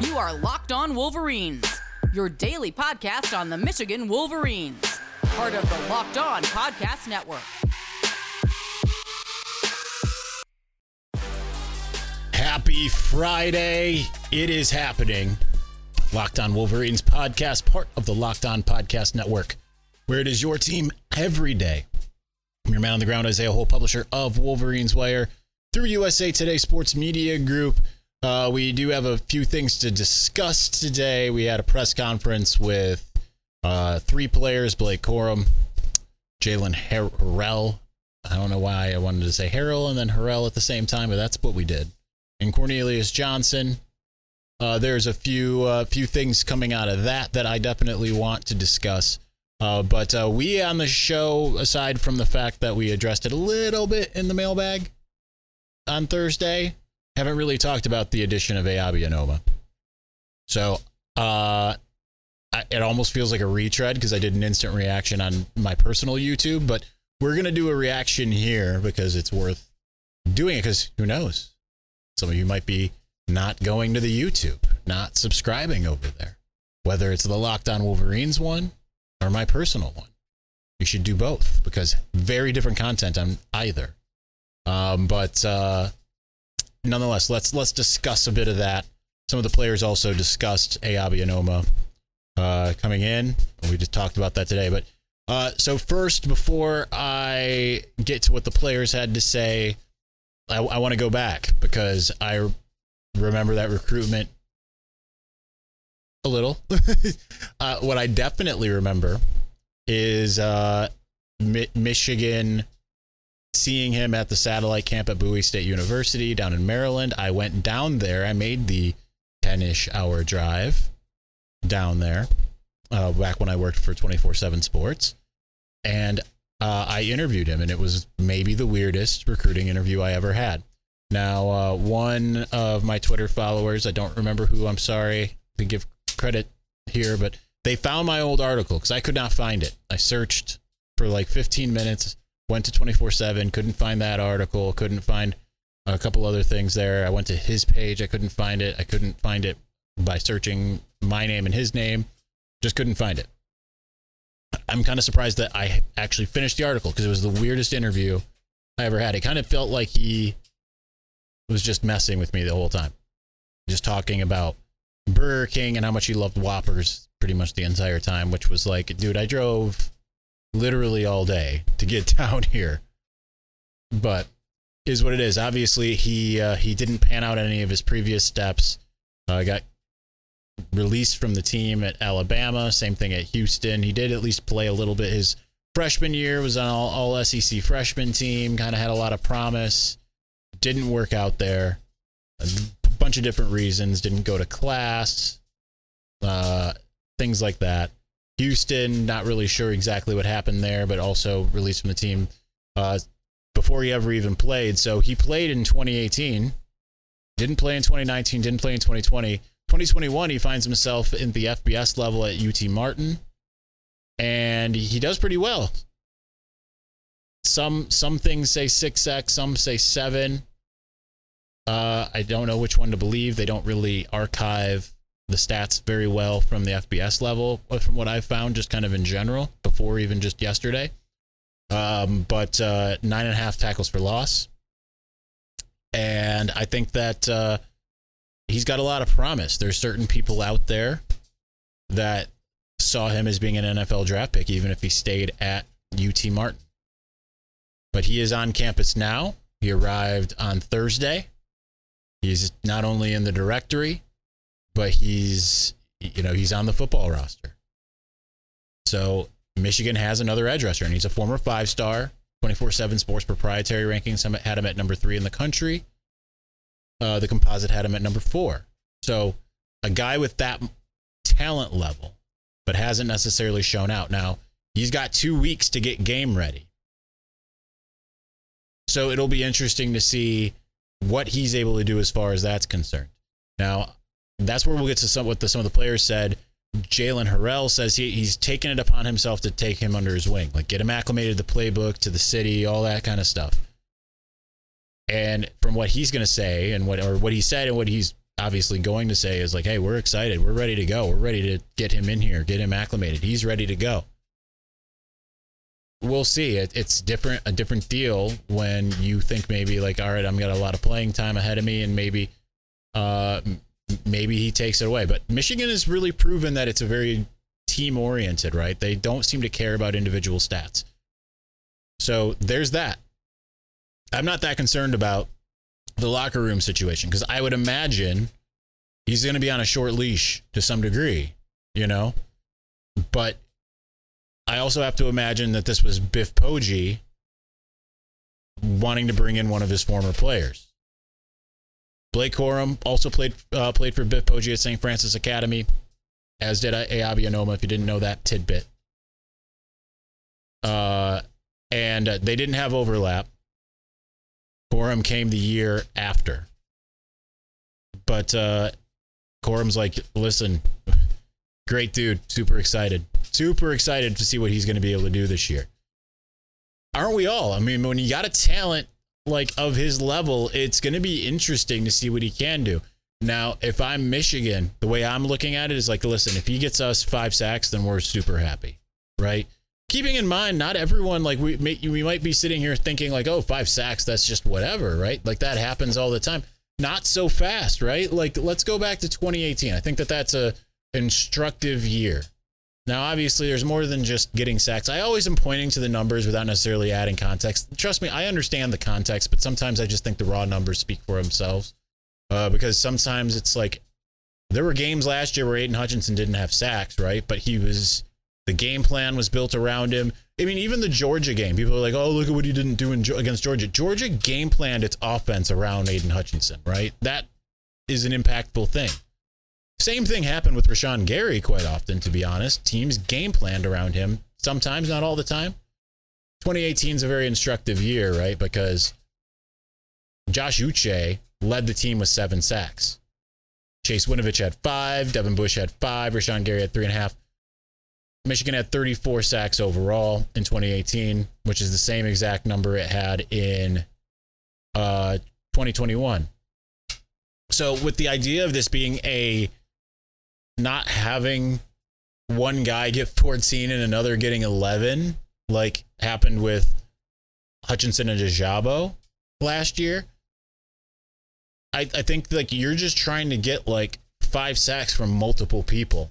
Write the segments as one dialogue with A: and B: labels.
A: You are Locked On Wolverines, your daily podcast on the Michigan Wolverines, part of the Locked On Podcast Network.
B: Happy Friday. It is happening. Locked On Wolverines podcast, part of the Locked On Podcast Network, where it is your team every day. I'm your man on the ground, Isaiah Hole, publisher of Wolverines Wire through USA Today Sports Media Group. Uh, we do have a few things to discuss today. We had a press conference with uh, three players Blake Corum, Jaylen Harrell. I don't know why I wanted to say Harrell and then Harrell at the same time, but that's what we did. And Cornelius Johnson. Uh, there's a few uh, few things coming out of that that I definitely want to discuss. Uh, but uh, we on the show, aside from the fact that we addressed it a little bit in the mailbag on Thursday, haven't really talked about the addition of Eyabi Anoma. So uh, I, it almost feels like a retread because I did an instant reaction on my personal YouTube, but we're gonna do a reaction here because it's worth doing it. Because who knows, some of you might be not going to the YouTube, not subscribing over there, whether it's the Locked On Wolverines one or my personal one. You should do both because very different content on either. Um, but uh, nonetheless, let's let's discuss a bit of that. Some of the players also discussed Eyabi Anoma uh, coming in. We just talked about that today. But uh, so first, before I get to what the players had to say, I, I want to go back because I remember that recruitment a little. uh, what I definitely remember is uh, Mi- Michigan seeing him at the satellite camp at Bowie State University down in Maryland. I went down there. I made the 10 ish hour drive down there uh, back when I worked for 24 7 Sports. And uh, I interviewed him, and it was maybe the weirdest recruiting interview I ever had. Now, uh, one of my Twitter followers, I don't remember who, I'm sorry to give credit here, but they found my old article because I could not find it. I searched for like 15 minutes went to 24 7 couldn't find that article couldn't find a couple other things there. I went to his page i couldn't find it. I couldn't find it by searching my name and his name just couldn't find it. I'm kind of surprised that i actually finished the article because it was the weirdest interview i ever had. It kind of felt like he was just messing with me the whole time. Just talking about burger king and how much he loved whoppers pretty much the entire time which was like dude i drove literally all day to get down here. But is what it is. Obviously, he uh, he didn't pan out any of his previous steps. Uh, got released from the team at Alabama. Same thing at Houston. He did at least play a little bit. His freshman year was on all, all SEC freshman team. Kind of had a lot of promise. Didn't work out there. A bunch of different reasons. Didn't go to class. Uh, things like that. Houston, not really sure exactly what happened there, but also released from the team uh, before he ever even played. So he played in 2018, didn't play in 2019, didn't play in 2020. 2021, he finds himself in the FCS level at UT Martin, and he does pretty well. Some some things say six X, some say seven. Uh, I don't know which one to believe. They don't really archive the stats very well from the FCS level, from what I've found, just kind of in general, before even just yesterday. Um, but uh, nine and a half tackles for loss. And I think that uh, he's got a lot of promise. There's certain people out there that saw him as being an NFL draft pick, even if he stayed at UT Martin. But he is on campus now. He arrived on Thursday. He's not only in the directory, but he's you know he's on the football roster. So Michigan has another edge rusher, and he's a former five star. 24/7 Sports proprietary rankings had him at number three in the country. Uh, the composite had him at number four. So a guy with that talent level, but hasn't necessarily shown out. Now he's got two weeks to get game ready. So it'll be interesting to see what he's able to do as far as that's concerned. Now, that's where we'll get to some what the, some of the players said. Jaylen Harrell says he, he's taken it upon himself to take him under his wing, like get him acclimated to the playbook, to the city, all that kind of stuff. And from what he's going to say, and what or what he said, and what he's obviously going to say is like, hey, we're excited. We're ready to go. We're ready to get him in here, get him acclimated. He's ready to go. We'll see. It, it's different, a different deal when you think maybe like, all right, I'm got a lot of playing time ahead of me, and maybe, uh, maybe he takes it away. But Michigan has really proven that it's a very team oriented, right? They don't seem to care about individual stats. So there's that. I'm not that concerned about the locker room situation because I would imagine he's going to be on a short leash to some degree, you know? But I also have to imagine that this was Biff Poggi wanting to bring in one of his former players. Blake Corum also played uh, played for Biff Poggi at St. Francis Academy, as did Eyabi Anoma, if you didn't know that tidbit. Uh, and uh, they didn't have overlap. Corum came the year after. But uh Corum's like, listen, great dude, super excited. Super excited to see what he's going to be able to do this year. Aren't we all? I mean, when you got a talent like of his level, it's going to be interesting to see what he can do. Now, if I'm Michigan, the way I'm looking at it is like, listen, if he gets us five sacks, then we're super happy, right? keeping in mind not everyone like we may, we might be sitting here thinking like oh five sacks that's just whatever right? Like that happens all the time. Not so fast right? Like let's go back to 2018 i think that that's a instructive year now obviously there's more than just getting sacks i always am pointing to the numbers without necessarily adding context trust me i understand the context but sometimes i just think the raw numbers speak for themselves uh, because sometimes it's like there were games last year where Aidan Hutchinson didn't have sacks, right? But he was the game plan was built around him. I mean, even the Georgia game, people are like, "Oh, look at what he didn't do in, against Georgia." Georgia game planned its offense around Aidan Hutchinson, right? That is an impactful thing. Same thing happened with Rashan Gary quite often, to be honest. Teams game planned around him, sometimes, not all the time. 2018 is a very instructive year, right? Because Josh Uche led the team with seven sacks. Chase Winovich had five, Devin Bush had five, Rashan Gary had three and a half. Michigan had 34 sacks overall in 2018, which is the same exact number it had in uh, 2021. So, with the idea of this being a not having one guy get 14 and another getting 11, like happened with Hutchinson and Ojabo last year, I, I think like you're just trying to get like five sacks from multiple people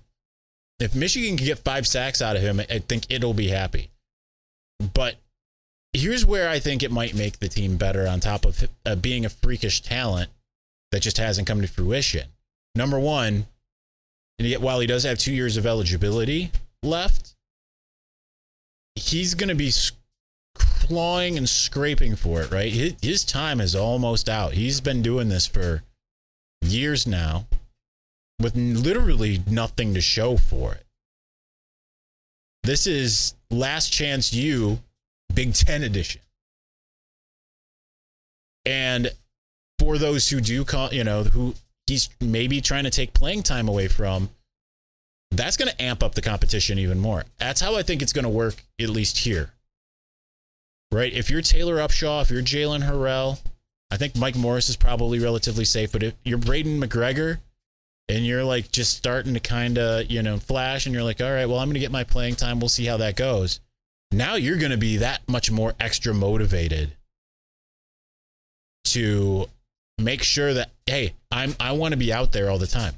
B: if Michigan can get five sacks out of him, I think it'll be happy. But here's where I think it might make the team better on top of uh, being a freakish talent that just hasn't come to fruition. Number one, and yet while he does have two years of eligibility left, he's going to be clawing and scraping for it, right? His, time is almost out. He's been doing this for years now with literally nothing to show for it. This is Last Chance U Big Ten edition. And for those who do, call, you know, who he's maybe trying to take playing time away from, that's going to amp up the competition even more. That's how I think it's going to work, at least here. Right? If you're Taylor Upshaw, if you're Jaylen Harrell, I think Mike Morris is probably relatively safe. But if you're Braiden McGregor, and you're like just starting to kind of, you know, flash and you're like, all right, well, I'm going to get my playing time. We'll see how that goes. Now you're going to be that much more extra motivated to make sure that, hey, I'm, I want to be out there all the time.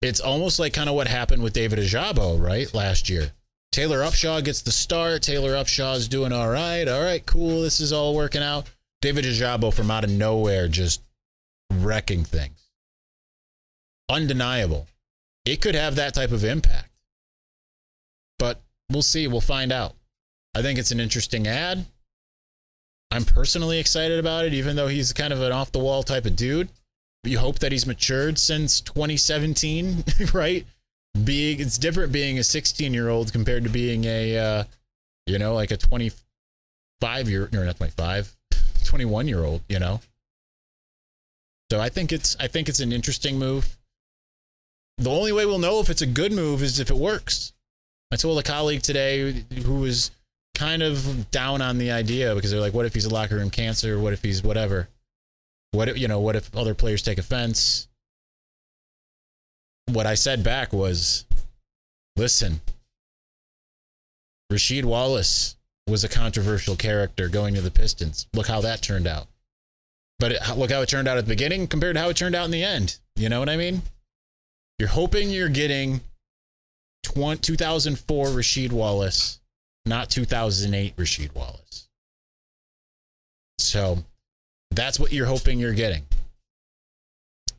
B: It's almost like kind of what happened with David Ojabo, right? Last year. Taylor Upshaw gets the start. Taylor Upshaw's doing all right. All right, cool. This is all working out. David Ojabo from out of nowhere just wrecking things undeniable. It could have that type of impact. But we'll see. We'll find out. I think it's an interesting ad. I'm personally excited about it, even though he's kind of an off the wall type of dude. You hope that he's matured since 2017, right? Being it's different being a 16 year old compared to being a, uh, you know, like a 25 year or not 25, 21 year old, you know. So I think it's I think it's an interesting move the only way we'll know if it's a good move is if it works. I told a colleague today who was kind of down on the idea because they're like, what if he's a locker room cancer? What if he's whatever? What if, you know? What if other players take offense? What I said back was, listen, Rasheed Wallace was a controversial character going to the Pistons. Look how that turned out. But it, look how it turned out at the beginning compared to how it turned out in the end. You know what I mean? You're hoping you're getting 20, 2004 Rasheed Wallace, not 2008 Rasheed Wallace. So that's what you're hoping you're getting.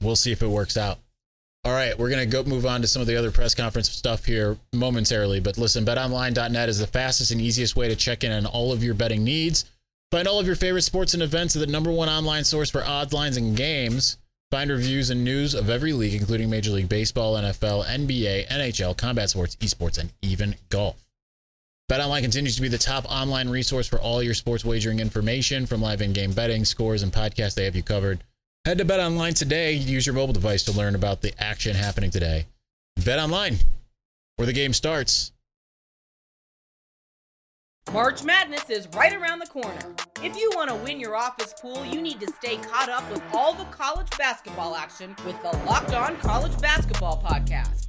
B: We'll see if it works out. All right, we're going to go move on to some of the other press conference stuff here momentarily. But listen, betonline.net is the fastest and easiest way to check in on all of your betting needs. Find all of your favorite sports and events at the number one online source for odds, lines, and games. Find reviews and news of every league, including Major League Baseball, NFL, NBA, NHL, combat sports, esports, and even golf. BetOnline continues to be the top online resource for all your sports wagering information, from live in-game betting, scores, and podcasts. They have you covered. Head to BetOnline today. Use your mobile device to learn about the action happening today. BetOnline, where the game starts.
A: March Madness is right around the corner. If you want to win your office pool, you need to stay caught up with all the college basketball action with the Locked On College Basketball Podcast.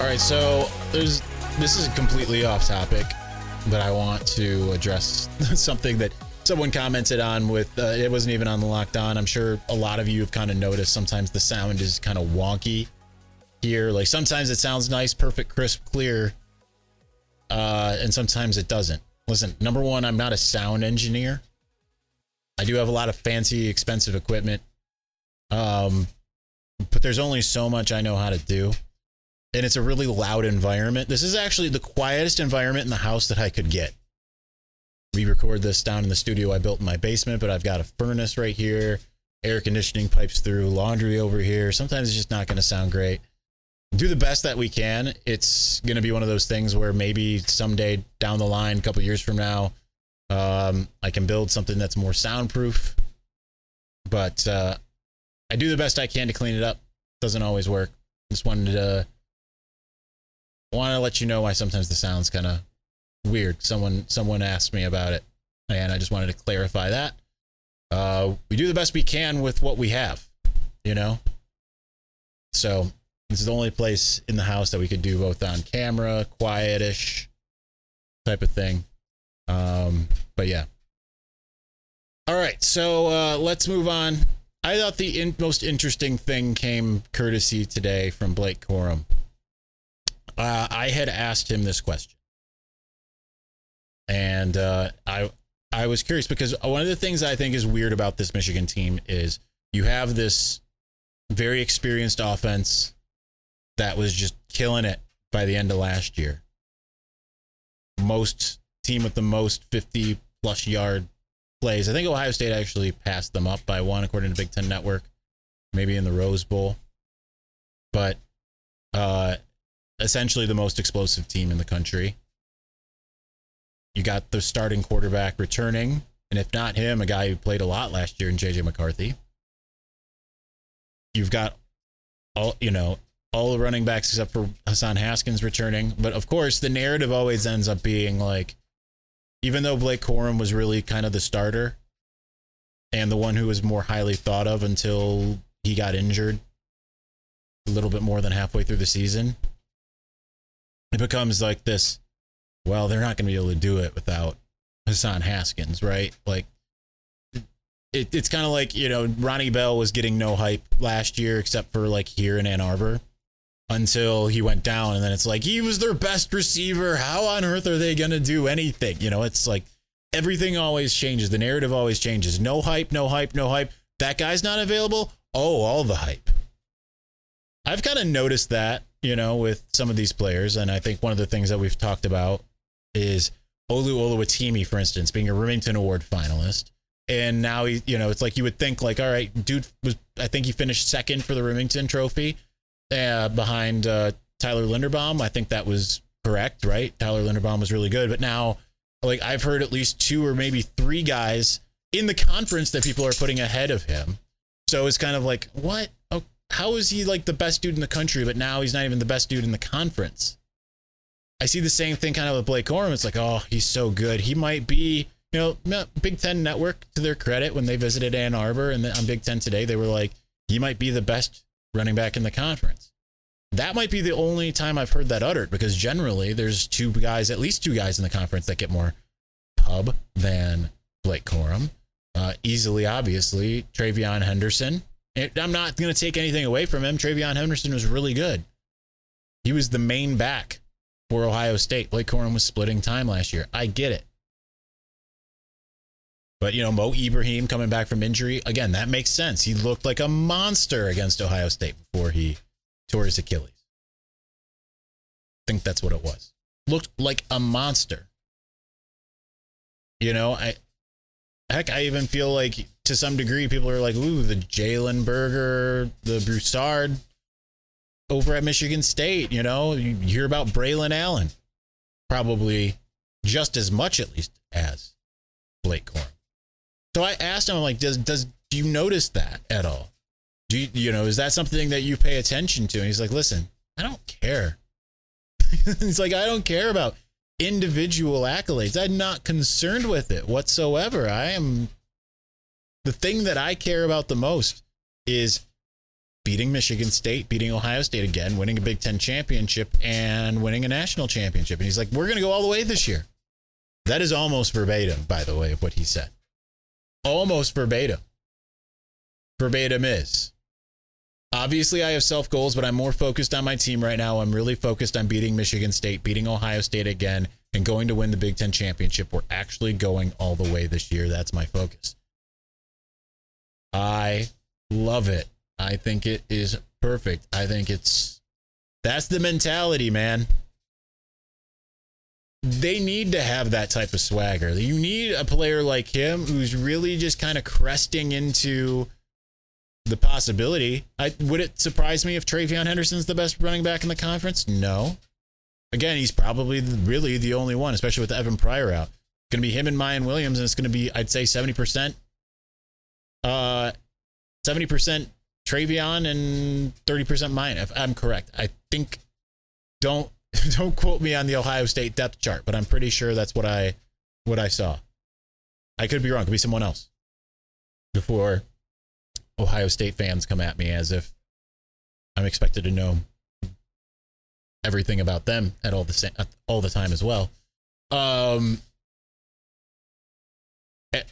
B: All right, so there's this is completely off topic, but I want to address something that someone commented on with uh, it wasn't even on the locked on. I'm sure a lot of you have kind of noticed sometimes the sound is kind of wonky here. Like sometimes it sounds nice, perfect, crisp, clear, uh, and sometimes it doesn't. Listen, number one, I'm not a sound engineer. I do have a lot of fancy, expensive equipment, um, but there's only so much I know how to do and it's a really loud environment. This is actually the quietest environment in the house that I could get. We record this down in the studio I built in my basement, but I've got a furnace right here, air conditioning pipes through, laundry over here. Sometimes it's just not going to sound great. Do the best that we can. It's going to be one of those things where maybe someday down the line, a couple years from now, um, I can build something that's more soundproof. But uh, I do the best I can to clean it up. Doesn't always work. Just wanted to want to let you know why sometimes the sound's kind of weird. Someone someone asked me about it, and I just wanted to clarify that. Uh, we do the best we can with what we have, you know. So this is the only place in the house that we could do both on camera, quietish type of thing. Um, but yeah. All right, so uh, let's move on. I thought the in- most interesting thing came courtesy today from Blake Corum uh, I had asked him this question, and uh, I I was curious because one of the things I think is weird about this Michigan team is you have this very experienced offense that was just killing it by the end of last year. Most team with the most 50 plus yard plays. I think Ohio State actually passed them up by one according to Big Ten Network, maybe in the Rose Bowl. But uh, essentially the most explosive team in the country. You got the starting quarterback returning, and if not him, a guy who played a lot last year in JJ McCarthy. You've got all, you know, all the running backs except for Hassan Haskins returning. But of course, the narrative always ends up being like, even though Blake Corum was really kind of the starter and the one who was more highly thought of until he got injured a little bit more than halfway through the season, it becomes like this well they're not going to be able to do it without hassan haskins right? Like it, it's kind of like you know ronnie bell was getting no hype last year except for like here in ann arbor until he went down and then it's like he was their best receiver. How on earth are they going to do anything? You know it's like everything always changes. The narrative always changes. No hype no hype no hype. That guy's not available? Oh all the hype. I've kind of noticed that you know, with some of these players. And I think one of the things that we've talked about is Olu Oluwatimi, for instance, being a Remington Award finalist and now he, you know, it's like you would think like, all right, dude was, I think he finished second for the Remington Trophy, uh, behind uh, Tyler Linderbaum. I think that was correct, right? Tyler Linderbaum was really good, but now, like, I've heard at least two or maybe three guys in the conference that people are putting ahead of him. So it's kind of like, what? How is he like the best dude in the country, but now he's not even the best dude in the conference? I see the same thing kind of with Blake Corum. It's like, oh, he's so good. He might be, you know, Big Ten Network, to their credit, when they visited Ann Arbor and on Big Ten today, they were like, he might be the best running back in the conference. That might be the only time I've heard that uttered because generally there's two guys, at least two guys in the conference that get more pub than Blake Corum. Uh, easily, obviously, TreVeyon Henderson. I'm not going to take anything away from him. TreVeyon Henderson was really good. He was the main back for Ohio State. Blake Corum was splitting time last year. I get it. But, you know, Mo Ibrahim coming back from injury, again, that makes sense. He looked like a monster against Ohio State before he tore his Achilles. I think that's what it was. Looked like a monster. You know, I heck, I even feel like to some degree people are like, ooh, the Jalen Berger, the Broussard over at Michigan State, you know, you hear about Braylon Allen. Probably just as much at least as Blake Corum. So I asked him, I'm like, does does do you notice that at all? Do you you know, is that something that you pay attention to? And he's like, listen, I don't care. he's like, I don't care about individual accolades. I'm not concerned with it whatsoever. I am the thing that I care about the most is beating Michigan State, beating Ohio State again, winning a Big Ten championship, and winning a national championship. And he's like, we're going to go all the way this year. That is almost verbatim, by the way, of what he said. Almost verbatim. Verbatim is. Obviously, I have self goals, but I'm more focused on my team right now. I'm really focused on beating Michigan State, beating Ohio State again, and going to win the Big Ten championship. We're actually going all the way this year. That's my focus. I love it. I think it is perfect. I think it's that's the mentality, man. They need to have that type of swagger. You need a player like him who's really just kind of cresting into the possibility. I would it surprise me if TreVeyon Henderson's the best running back in the conference? No. Again, he's probably really the only one, especially with Evan Pryor out. It's to be him and Miyan Williams, and it's to be, I'd say, 70%. Uh, 70% TreVeyon and 30% Miyan, if I'm correct. I think, don't don't quote me on the Ohio State depth chart, but I'm pretty sure that's what I what I saw. I could be wrong. Could be someone else. Before Ohio State fans come at me as if I'm expected to know everything about them at all the same all the time as well. Um,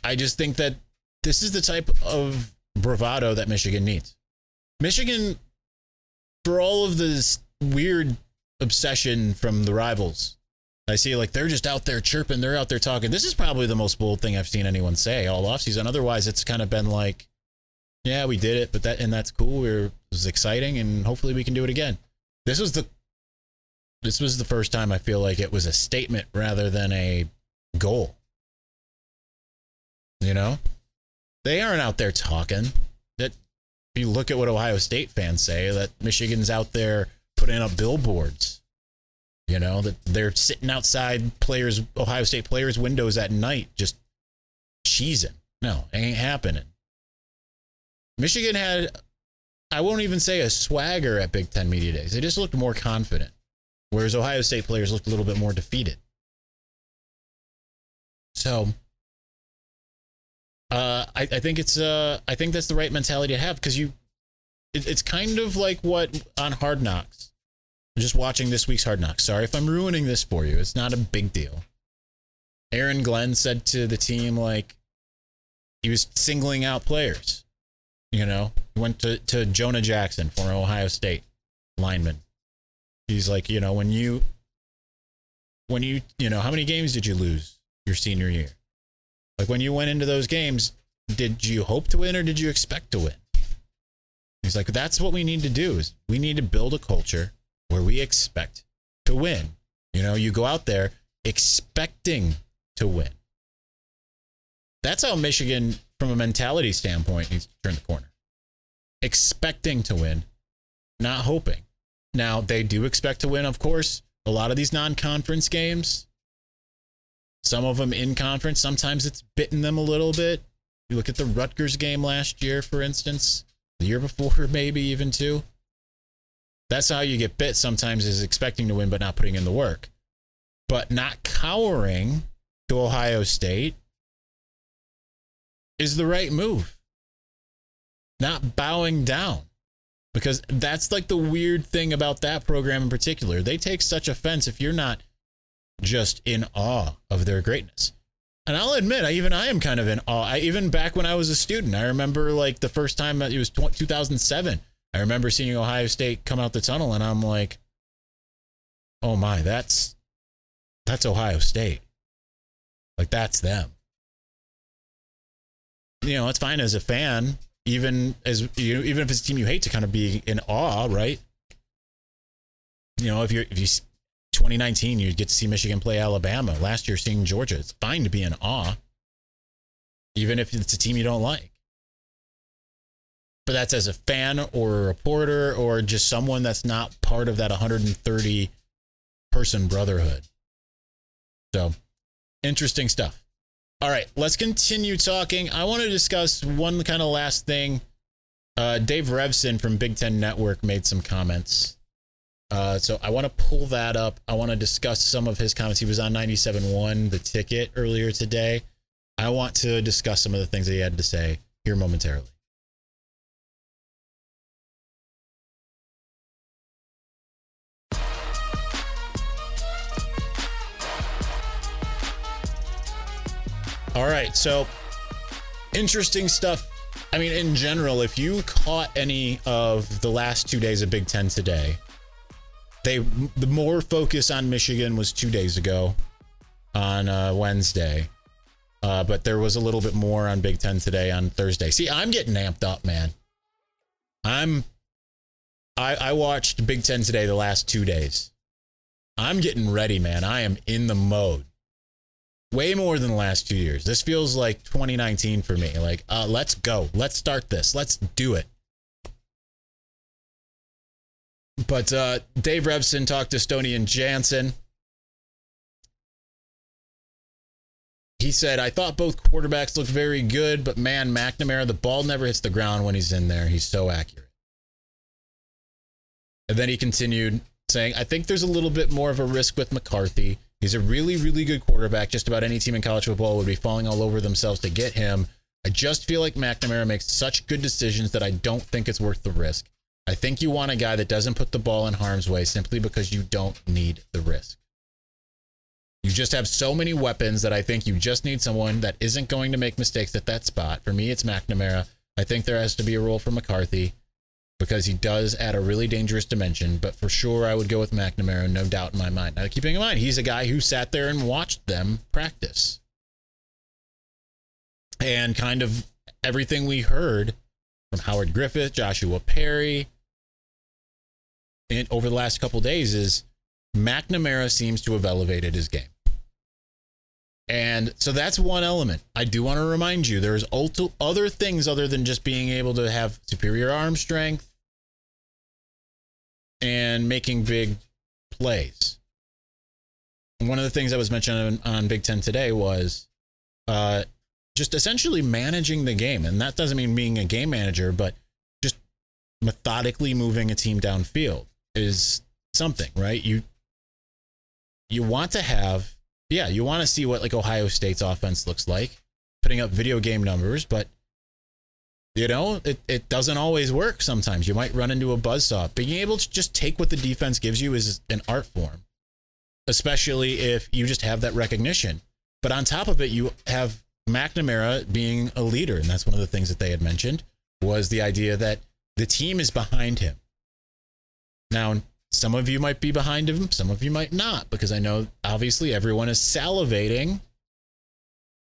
B: I just think that this is the type of bravado that Michigan needs. Michigan, for all of this weird obsession from the rivals, I see like they're just out there chirping, they're out there talking. This is probably the most bold thing I've seen anyone say all offseason. Otherwise, it's kind of been like, yeah, we did it, but that and that's cool. We're, it was exciting, and hopefully we can do it again. This was the this was the first time I feel like it was a statement rather than a goal. You know, they aren't out there talking. That if you look at what Ohio State fans say, that Michigan's out there putting up billboards. You know that they're sitting outside players, Ohio State players' windows at night, just cheesing. No, ain't happening. Michigan had, I won't even say a swagger at Big Ten Media Days. They just looked more confident, whereas Ohio State players looked a little bit more defeated. So, uh, I, I think it's uh, I think that's the right mentality to have because you, it, it's kind of like what on Hard Knocks. I'm just watching this week's Hard Knocks. Sorry if I'm ruining this for you. It's not a big deal. Aaron Glenn said to the team like he was singling out players. You know, he went to, to Jonah Jackson, former Ohio State lineman. He's like, you know, when you, when you, you know, how many games did you lose your senior year? Like when you went into those games, did you hope to win or did you expect to win? He's like, that's what we need to do is we need to build a culture where we expect to win. You know, you go out there expecting to win. That's how Michigan from a mentality standpoint, needs to turn the corner. Expecting to win, not hoping. Now, they do expect to win, of course. A lot of these non conference games, some of them in conference, sometimes it's bitten them a little bit. You look at the Rutgers game last year, for instance, the year before, maybe even two. That's how you get bit sometimes is expecting to win but not putting in the work. But not cowering to Ohio State is the right move. Not bowing down. Because that's like the weird thing about that program in particular. They take such offense if you're not just in awe of their greatness. And I'll admit, I, even I am kind of in awe. I, even back when I was a student, I remember like the first time it was 2007. I remember seeing Ohio State come out the tunnel, and I'm like, "Oh my, that's that's Ohio State. Like that's them." You know, it's fine as a fan, even as you, even if it's a team you hate, to kind of be in awe, right? You know, if you're if you 2019, you get to see Michigan play Alabama. Last year, seeing Georgia, it's fine to be in awe, even if it's a team you don't like but that's as a fan or a reporter or just someone that's not part of that 130 person brotherhood. So, interesting stuff. All right, let's continue talking. I want to discuss one kind of last thing. Uh, Dave Revsine from Big Ten Network made some comments. Uh, so I want to pull that up. I want to discuss some of his comments. He was on 97.1, the ticket earlier today. I want to discuss some of the things that he had to say here momentarily. All right, so interesting stuff. I mean, in general, if you caught any of the last two days of Big Ten today, they the more focus on Michigan was two days ago on uh, Wednesday, uh, but there was a little bit more on Big Ten today on Thursday. See, I'm getting amped up, man. I'm I, I watched Big Ten today the last two days. I'm getting ready, man. I am in the mode way more than the last two years. This feels like 2019 for me. Like, uh, let's go. Let's start this. Let's do it. But uh, Dave Revsine talked to Stoney and Jansen. He said, I thought both quarterbacks looked very good, but man, McNamara, the ball never hits the ground when he's in there. He's so accurate. And then he continued saying, I think there's a little bit more of a risk with McCarthy. He's a really, really good quarterback. Just about any team in college football would be falling all over themselves to get him. I just feel like McNamara makes such good decisions that I don't think it's worth the risk. I think you want a guy that doesn't put the ball in harm's way simply because you don't need the risk. You just have so many weapons that I think you just need someone that isn't going to make mistakes at that spot. For me, it's McNamara. I think there has to be a role for McCarthy because he does add a really dangerous dimension. But for sure, I would go with McNamara, no doubt in my mind. Now, keeping in mind, he's a guy who sat there and watched them practice. And kind of everything we heard from Howard Griffith, Joshua Perry, and over the last couple days is McNamara seems to have elevated his game. And so that's one element. I do want to remind you there's other things other than just being able to have superior arm strength and making big plays. one of the things that was mentioned on, on Big Ten today was uh, just essentially managing the game. And that doesn't mean being a game manager, but just methodically moving a team downfield is something, right? You you want to have yeah, you want to see what like Ohio State's offense looks like, putting up video game numbers, but you know, it, it doesn't always work sometimes. You might run into a buzzsaw. Being able to just take what the defense gives you is an art form, especially if you just have that recognition. But on top of it, you have McNamara being a leader. And that's one of the things that they had mentioned was the idea that the team is behind him. Now, some of you might be behind him, some of you might not, because I know obviously everyone is salivating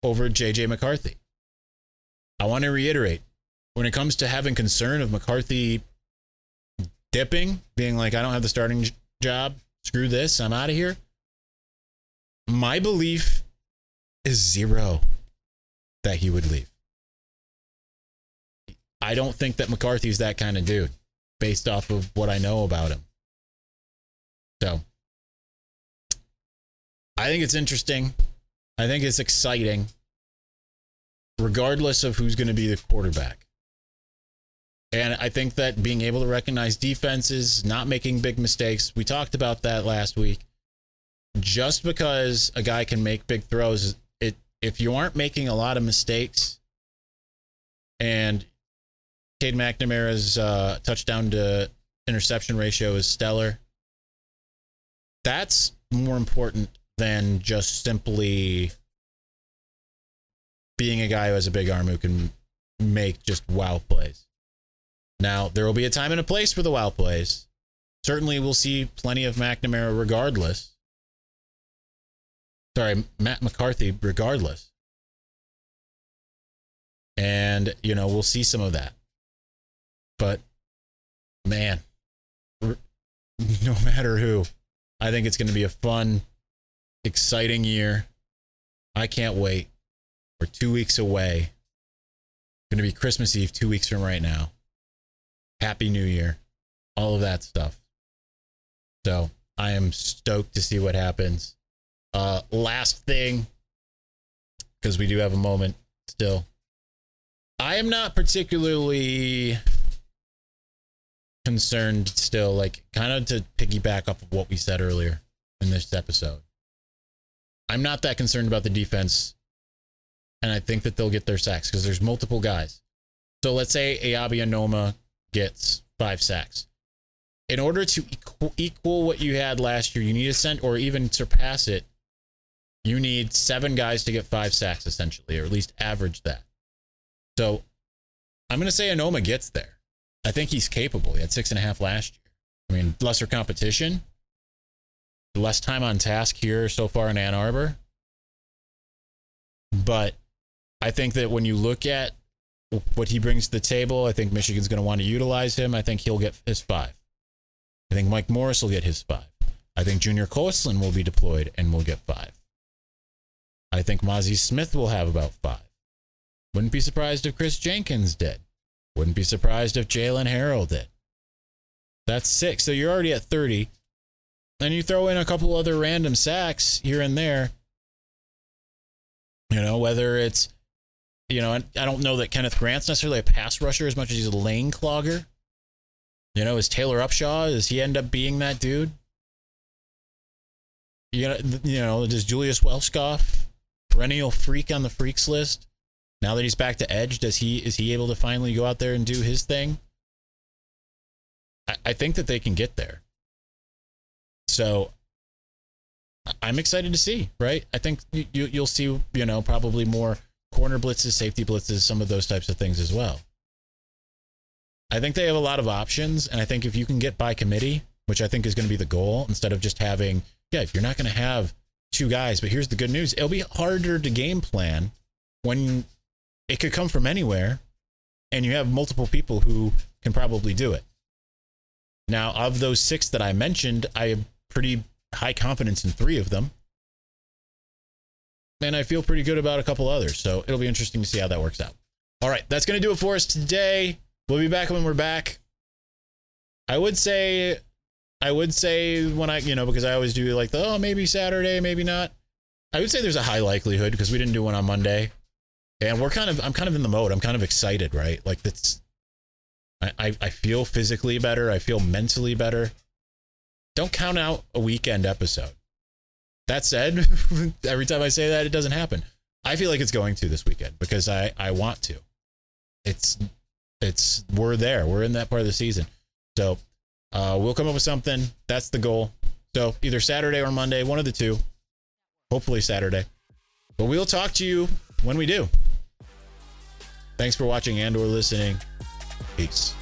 B: over JJ McCarthy. I want to reiterate when it comes to having concern of McCarthy dipping, being like, I don't have the starting job, screw this, I'm out of here. My belief is zero that he would leave. I don't think that McCarthy's that kind of dude based off of what I know about him. So I think it's interesting. I think it's exciting, regardless of who's going to be the quarterback. And I think that being able to recognize defenses, not making big mistakes, we talked about that last week. Just because a guy can make big throws, it if you aren't making a lot of mistakes, and Cade McNamara's uh, touchdown to interception ratio is stellar. That's more important than just simply being a guy who has a big arm who can make just wow plays. Now, there will be a time and a place for the wow plays. Certainly, we'll see plenty of McNamara regardless. Sorry, Matt McCarthy regardless. And, you know, we'll see some of that. But, man, no matter who, I think it's going to be a fun, exciting year. I can't wait. We're two weeks away. It's Going to be Christmas Eve two weeks from right now. Happy New Year. All of that stuff. So I am stoked to see what happens. Uh, last thing, because we do have a moment still. I am not particularly concerned still, like kind of to piggyback off of what we said earlier in this episode. I'm not that concerned about the defense, and I think that they'll get their sacks because there's multiple guys. So let's say Eyabi Anoma gets five sacks. In order to equal, what you had last year, you need to send or even surpass it. You need seven guys to get five sacks, essentially, or at least average that. So I'm going to say Anoma gets there. I think he's capable. He had six and a half last year. I mean, lesser competition, less time on task here so far in Ann Arbor. But I think that when you look at what he brings to the table, I think Michigan's going to want to utilize him. I think he'll get his five. I think Mike Morris will get his five. I think Junior Colson will be deployed and will get five. I think Mazi Smith will have about five. Wouldn't be surprised if Kris Jenkins did. Wouldn't be surprised if Jaylen Harrell did. That's six. So you're already at 30. Then you throw in a couple other random sacks here and there. You know, whether it's, you know, I don't know that Kenneth Grant's necessarily a pass rusher as much as he's a lane clogger. You know, is Taylor Upshaw, does he end up being that dude? You know, you know, does Julius Welschof, perennial freak on the freaks list, now that he's back to edge, does he is he able to finally go out there and do his thing? I, I think that they can get there. So I'm excited to see, right? I think you, you will see, you know, probably more corner blitzes, safety blitzes, some of those types of things as well. I think they have a lot of options, and I think if you can get by committee, which I think is going to be the goal, instead of just having, yeah, if you're not going to have two guys, but here's the good news: it'll be harder to game plan when it could come from anywhere and you have multiple people who can probably do it now of those six that i mentioned i have pretty high confidence in three of them and i feel pretty good about a couple others. So it'll be interesting to see how that works out. All right that's going to do it for us today. We'll be back when we're back. I would say i would say when i you know because i always do like the oh maybe saturday maybe not. I would say there's a high likelihood because we didn't do one on monday. And we're kind of i'm kind of in the mode. I'm kind of excited right? Like that's I, I, I feel physically better. I feel mentally better. Don't count out a weekend episode that said every time i say that it doesn't happen. I feel like it's going to this weekend because i i want to. It's it's we're there. We're in that part of the season. So uh we'll come up with something. That's the goal. So either saturday or monday one of the two. Hopefully saturday. But we'll talk to you when we do. Thanks for watching and or listening. Peace.